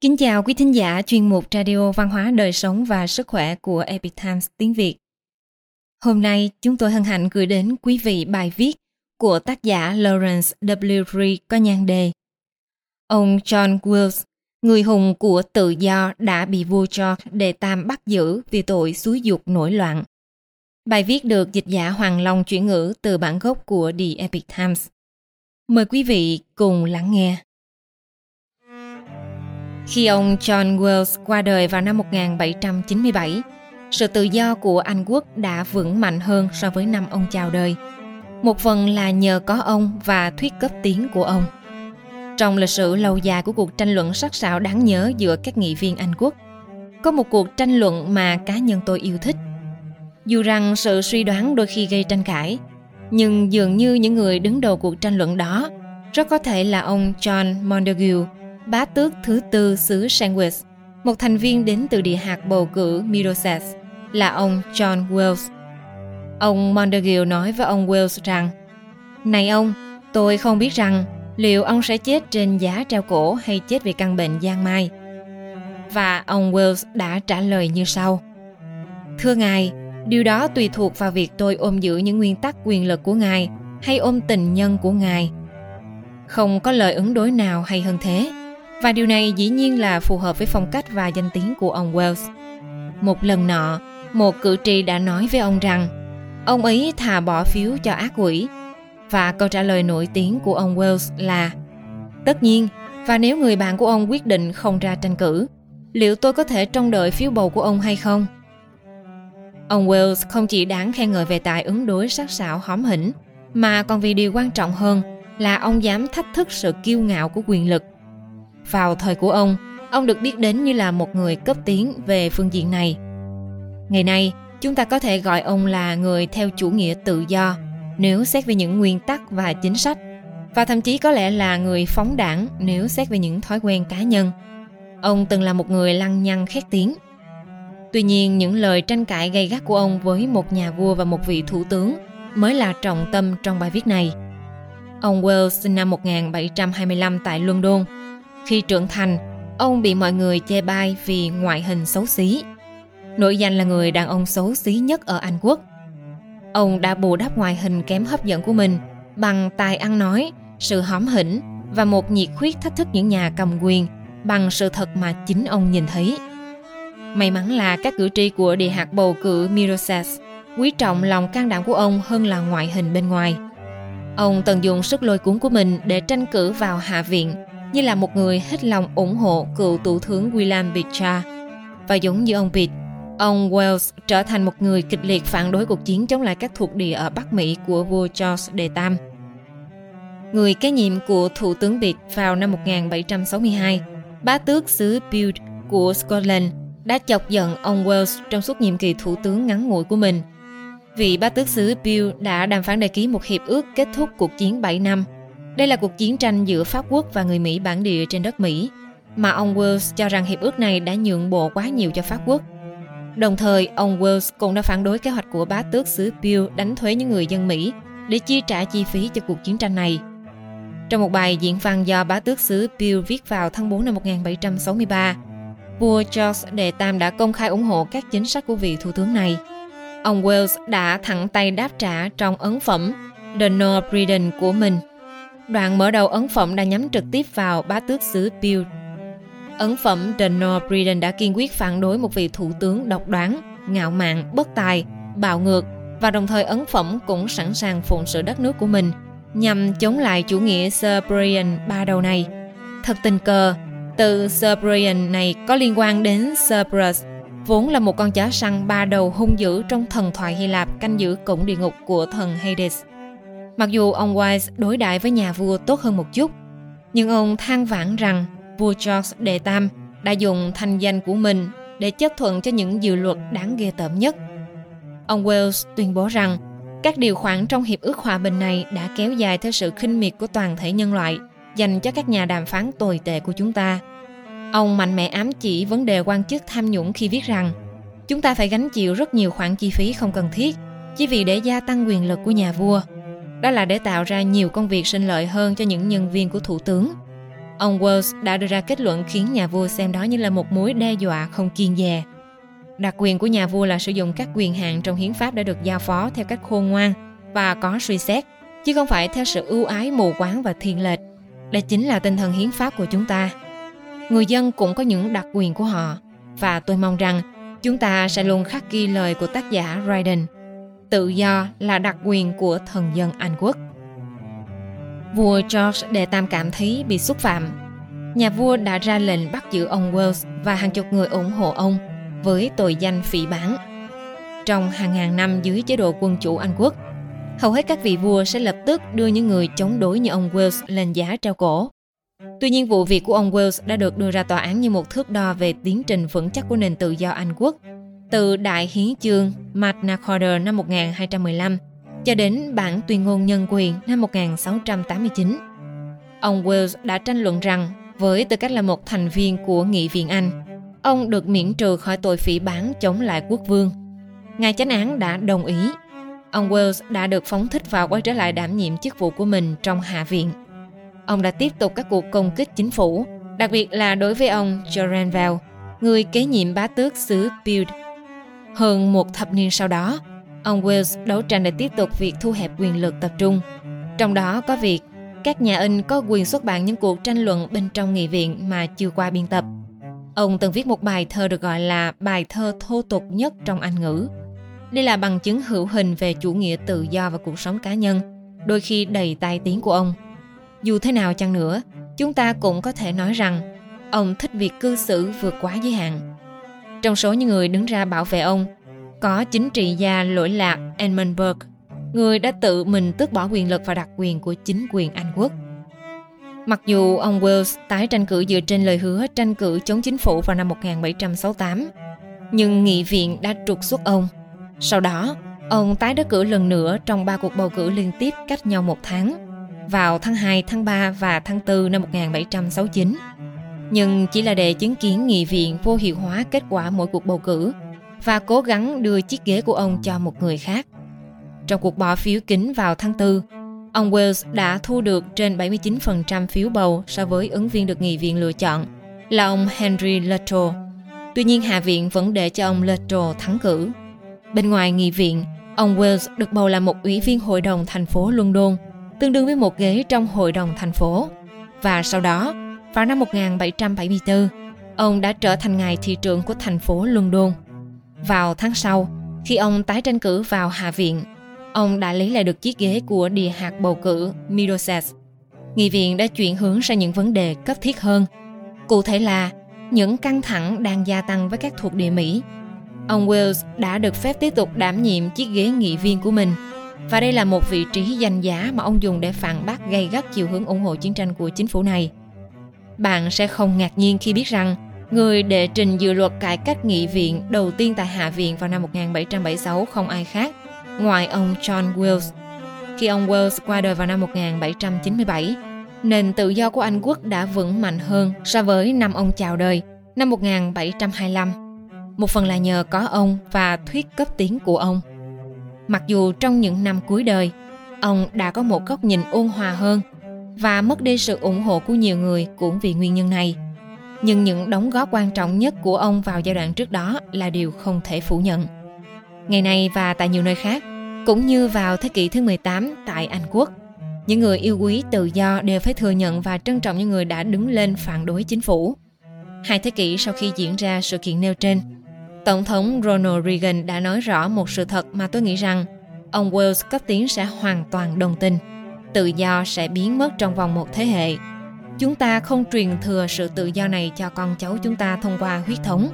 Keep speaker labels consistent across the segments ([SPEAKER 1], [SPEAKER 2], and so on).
[SPEAKER 1] Kính chào quý thính giả chuyên mục Radio Văn hóa Đời Sống và Sức Khỏe của Epic Times tiếng Việt. Hôm nay, chúng tôi hân hạnh gửi đến quý vị bài viết của tác giả Lawrence W. Reed có nhan đề Ông John Wills, người hùng của tự do đã bị vua George đề tam bắt giữ vì tội xúi dục nổi loạn. Bài viết được dịch giả Hoàng Long chuyển ngữ từ bản gốc của The Epic Times. Mời quý vị cùng lắng nghe. Khi ông John Wells qua đời vào năm 1797, sự tự do của Anh quốc đã vững mạnh hơn so với năm ông chào đời. Một phần là nhờ có ông và thuyết cấp tiến của ông. Trong lịch sử lâu dài của cuộc tranh luận sắc sảo đáng nhớ giữa các nghị viên Anh quốc, có một cuộc tranh luận mà cá nhân tôi yêu thích. Dù rằng sự suy đoán đôi khi gây tranh cãi, nhưng dường như những người đứng đầu cuộc tranh luận đó rất có thể là ông John Montague bá tước thứ tư xứ Sandwich, một thành viên đến từ địa hạt bầu cử Middlesex, là ông John Wells. Ông Montague nói với ông Wells rằng Này ông, tôi không biết rằng liệu ông sẽ chết trên giá treo cổ hay chết vì căn bệnh giang mai. Và ông Wells đã trả lời như sau. Thưa ngài, điều đó tùy thuộc vào việc tôi ôm giữ những nguyên tắc quyền lực của ngài hay ôm tình nhân của ngài. Không có lời ứng đối nào hay hơn thế. Và điều này dĩ nhiên là phù hợp với phong cách và danh tiếng của ông Wells. Một lần nọ, một cử tri đã nói với ông rằng ông ấy thà bỏ phiếu cho ác quỷ. Và câu trả lời nổi tiếng của ông Wells là Tất nhiên, và nếu người bạn của ông quyết định không ra tranh cử, liệu tôi có thể trông đợi phiếu bầu của ông hay không? Ông Wells không chỉ đáng khen ngợi về tài ứng đối sắc sảo hóm hỉnh, mà còn vì điều quan trọng hơn là ông dám thách thức sự kiêu ngạo của quyền lực vào thời của ông, ông được biết đến như là một người cấp tiến về phương diện này. Ngày nay, chúng ta có thể gọi ông là người theo chủ nghĩa tự do nếu xét về những nguyên tắc và chính sách và thậm chí có lẽ là người phóng đảng nếu xét về những thói quen cá nhân. Ông từng là một người lăng nhăng khét tiếng. Tuy nhiên, những lời tranh cãi gay gắt của ông với một nhà vua và một vị thủ tướng mới là trọng tâm trong bài viết này. Ông Wells sinh năm 1725 tại London khi trưởng thành, ông bị mọi người chê bai vì ngoại hình xấu xí. Nổi danh là người đàn ông xấu xí nhất ở Anh Quốc. Ông đã bù đắp ngoại hình kém hấp dẫn của mình bằng tài ăn nói, sự hóm hỉnh và một nhiệt huyết thách thức những nhà cầm quyền bằng sự thật mà chính ông nhìn thấy. May mắn là các cử tri của địa hạt bầu cử Middlesex quý trọng lòng can đảm của ông hơn là ngoại hình bên ngoài. Ông tận dụng sức lôi cuốn của mình để tranh cử vào Hạ viện như là một người hết lòng ủng hộ cựu thủ tướng William Pitt Và giống như ông Pitt, ông Wells trở thành một người kịch liệt phản đối cuộc chiến chống lại các thuộc địa ở Bắc Mỹ của vua George đệ Tam. Người kế nhiệm của Thủ tướng Pitt vào năm 1762, bá tước xứ Bute của Scotland đã chọc giận ông Wells trong suốt nhiệm kỳ thủ tướng ngắn ngủi của mình. Vị bá tước xứ Bill đã đàm phán đề ký một hiệp ước kết thúc cuộc chiến 7 năm – đây là cuộc chiến tranh giữa Pháp quốc và người Mỹ bản địa trên đất Mỹ, mà ông Wells cho rằng hiệp ước này đã nhượng bộ quá nhiều cho Pháp quốc. Đồng thời, ông Wells cũng đã phản đối kế hoạch của bá tước xứ Peel đánh thuế những người dân Mỹ để chi trả chi phí cho cuộc chiến tranh này. Trong một bài diễn văn do bá tước xứ Peel viết vào tháng 4 năm 1763, vua George đệ Tam đã công khai ủng hộ các chính sách của vị thủ tướng này. Ông Wells đã thẳng tay đáp trả trong ấn phẩm The North Britain của mình Đoạn mở đầu ấn phẩm đã nhắm trực tiếp vào bá tước xứ Peel. Ấn phẩm The North Britain đã kiên quyết phản đối một vị thủ tướng độc đoán, ngạo mạn, bất tài, bạo ngược và đồng thời ấn phẩm cũng sẵn sàng phụng sự đất nước của mình nhằm chống lại chủ nghĩa Sir Brian ba đầu này. Thật tình cờ, từ Sir Brian này có liên quan đến Sir Brus, vốn là một con chó săn ba đầu hung dữ trong thần thoại Hy Lạp canh giữ cổng địa ngục của thần Hades. Mặc dù ông Wise đối đại với nhà vua tốt hơn một chút, nhưng ông than vãn rằng vua George đệ tam đã dùng thanh danh của mình để chấp thuận cho những dự luật đáng ghê tởm nhất. Ông Wells tuyên bố rằng các điều khoản trong hiệp ước hòa bình này đã kéo dài theo sự khinh miệt của toàn thể nhân loại dành cho các nhà đàm phán tồi tệ của chúng ta. Ông mạnh mẽ ám chỉ vấn đề quan chức tham nhũng khi viết rằng chúng ta phải gánh chịu rất nhiều khoản chi phí không cần thiết chỉ vì để gia tăng quyền lực của nhà vua – đó là để tạo ra nhiều công việc sinh lợi hơn cho những nhân viên của thủ tướng. Ông Wells đã đưa ra kết luận khiến nhà vua xem đó như là một mối đe dọa không kiên dè. Đặc quyền của nhà vua là sử dụng các quyền hạn trong hiến pháp đã được giao phó theo cách khôn ngoan và có suy xét, chứ không phải theo sự ưu ái mù quáng và thiên lệch. Đây chính là tinh thần hiến pháp của chúng ta. Người dân cũng có những đặc quyền của họ và tôi mong rằng chúng ta sẽ luôn khắc ghi lời của tác giả Ryden. Tự do là đặc quyền của thần dân Anh quốc. Vua George đệ tam cảm thấy bị xúc phạm. Nhà vua đã ra lệnh bắt giữ ông Wells và hàng chục người ủng hộ ông với tội danh phỉ báng. Trong hàng ngàn năm dưới chế độ quân chủ Anh quốc, hầu hết các vị vua sẽ lập tức đưa những người chống đối như ông Wells lên giá treo cổ. Tuy nhiên vụ việc của ông Wells đã được đưa ra tòa án như một thước đo về tiến trình vững chắc của nền tự do Anh quốc từ Đại Hiến chương Magna Carta năm 1215 cho đến bản tuyên ngôn nhân quyền năm 1689. Ông Wells đã tranh luận rằng với tư cách là một thành viên của Nghị viện Anh, ông được miễn trừ khỏi tội phỉ báng chống lại quốc vương. Ngài chánh án đã đồng ý. Ông Wells đã được phóng thích và quay trở lại đảm nhiệm chức vụ của mình trong Hạ viện. Ông đã tiếp tục các cuộc công kích chính phủ, đặc biệt là đối với ông Grenville, người kế nhiệm bá tước xứ Build. Hơn một thập niên sau đó, ông Wells đấu tranh để tiếp tục việc thu hẹp quyền lực tập trung. Trong đó có việc các nhà in có quyền xuất bản những cuộc tranh luận bên trong nghị viện mà chưa qua biên tập. Ông từng viết một bài thơ được gọi là bài thơ thô tục nhất trong Anh ngữ. Đây là bằng chứng hữu hình về chủ nghĩa tự do và cuộc sống cá nhân, đôi khi đầy tai tiếng của ông. Dù thế nào chăng nữa, chúng ta cũng có thể nói rằng ông thích việc cư xử vượt quá giới hạn. Trong số những người đứng ra bảo vệ ông, có chính trị gia lỗi lạc Edmund Burke, người đã tự mình tước bỏ quyền lực và đặc quyền của chính quyền Anh quốc. Mặc dù ông Wells tái tranh cử dựa trên lời hứa tranh cử chống chính phủ vào năm 1768, nhưng nghị viện đã trục xuất ông. Sau đó, ông tái đắc cử lần nữa trong ba cuộc bầu cử liên tiếp cách nhau một tháng, vào tháng 2, tháng 3 và tháng 4 năm 1769. Nhưng chỉ là để chứng kiến nghị viện vô hiệu hóa kết quả mỗi cuộc bầu cử và cố gắng đưa chiếc ghế của ông cho một người khác. Trong cuộc bỏ phiếu kín vào tháng 4, ông Wells đã thu được trên 79% phiếu bầu so với ứng viên được nghị viện lựa chọn là ông Henry Luttrell. Tuy nhiên Hạ viện vẫn để cho ông Luttrell thắng cử. Bên ngoài nghị viện, ông Wells được bầu làm một ủy viên hội đồng thành phố London, tương đương với một ghế trong hội đồng thành phố. Và sau đó, vào năm 1774, ông đã trở thành ngài thị trưởng của thành phố London. Vào tháng sau, khi ông tái tranh cử vào Hạ viện, ông đã lấy lại được chiếc ghế của địa hạt bầu cử Middlesex. Nghị viện đã chuyển hướng sang những vấn đề cấp thiết hơn. Cụ thể là những căng thẳng đang gia tăng với các thuộc địa Mỹ. Ông Wells đã được phép tiếp tục đảm nhiệm chiếc ghế nghị viên của mình và đây là một vị trí danh giá mà ông dùng để phản bác gay gắt chiều hướng ủng hộ chiến tranh của chính phủ này. Bạn sẽ không ngạc nhiên khi biết rằng Người đệ trình dự luật cải cách nghị viện đầu tiên tại Hạ viện vào năm 1776 không ai khác, ngoài ông John Wills. Khi ông Wells qua đời vào năm 1797, nền tự do của Anh quốc đã vững mạnh hơn so với năm ông chào đời, năm 1725. Một phần là nhờ có ông và thuyết cấp tiến của ông. Mặc dù trong những năm cuối đời, ông đã có một góc nhìn ôn hòa hơn và mất đi sự ủng hộ của nhiều người cũng vì nguyên nhân này nhưng những đóng góp quan trọng nhất của ông vào giai đoạn trước đó là điều không thể phủ nhận. Ngày nay và tại nhiều nơi khác, cũng như vào thế kỷ thứ 18 tại Anh Quốc, những người yêu quý tự do đều phải thừa nhận và trân trọng những người đã đứng lên phản đối chính phủ. Hai thế kỷ sau khi diễn ra sự kiện nêu trên, Tổng thống Ronald Reagan đã nói rõ một sự thật mà tôi nghĩ rằng ông Wells cấp tiến sẽ hoàn toàn đồng tình. Tự do sẽ biến mất trong vòng một thế hệ. Chúng ta không truyền thừa sự tự do này cho con cháu chúng ta thông qua huyết thống.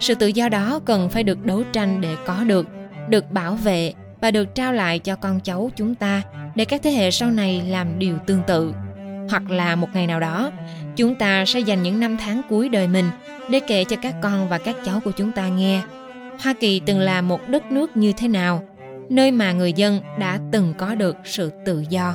[SPEAKER 1] Sự tự do đó cần phải được đấu tranh để có được được bảo vệ và được trao lại cho con cháu chúng ta để các thế hệ sau này làm điều tương tự. Hoặc là một ngày nào đó, chúng ta sẽ dành những năm tháng cuối đời mình để kể cho các con và các cháu của chúng ta nghe. Hoa kỳ từng là một đất nước như thế nào, nơi mà người dân đã từng có được sự tự do.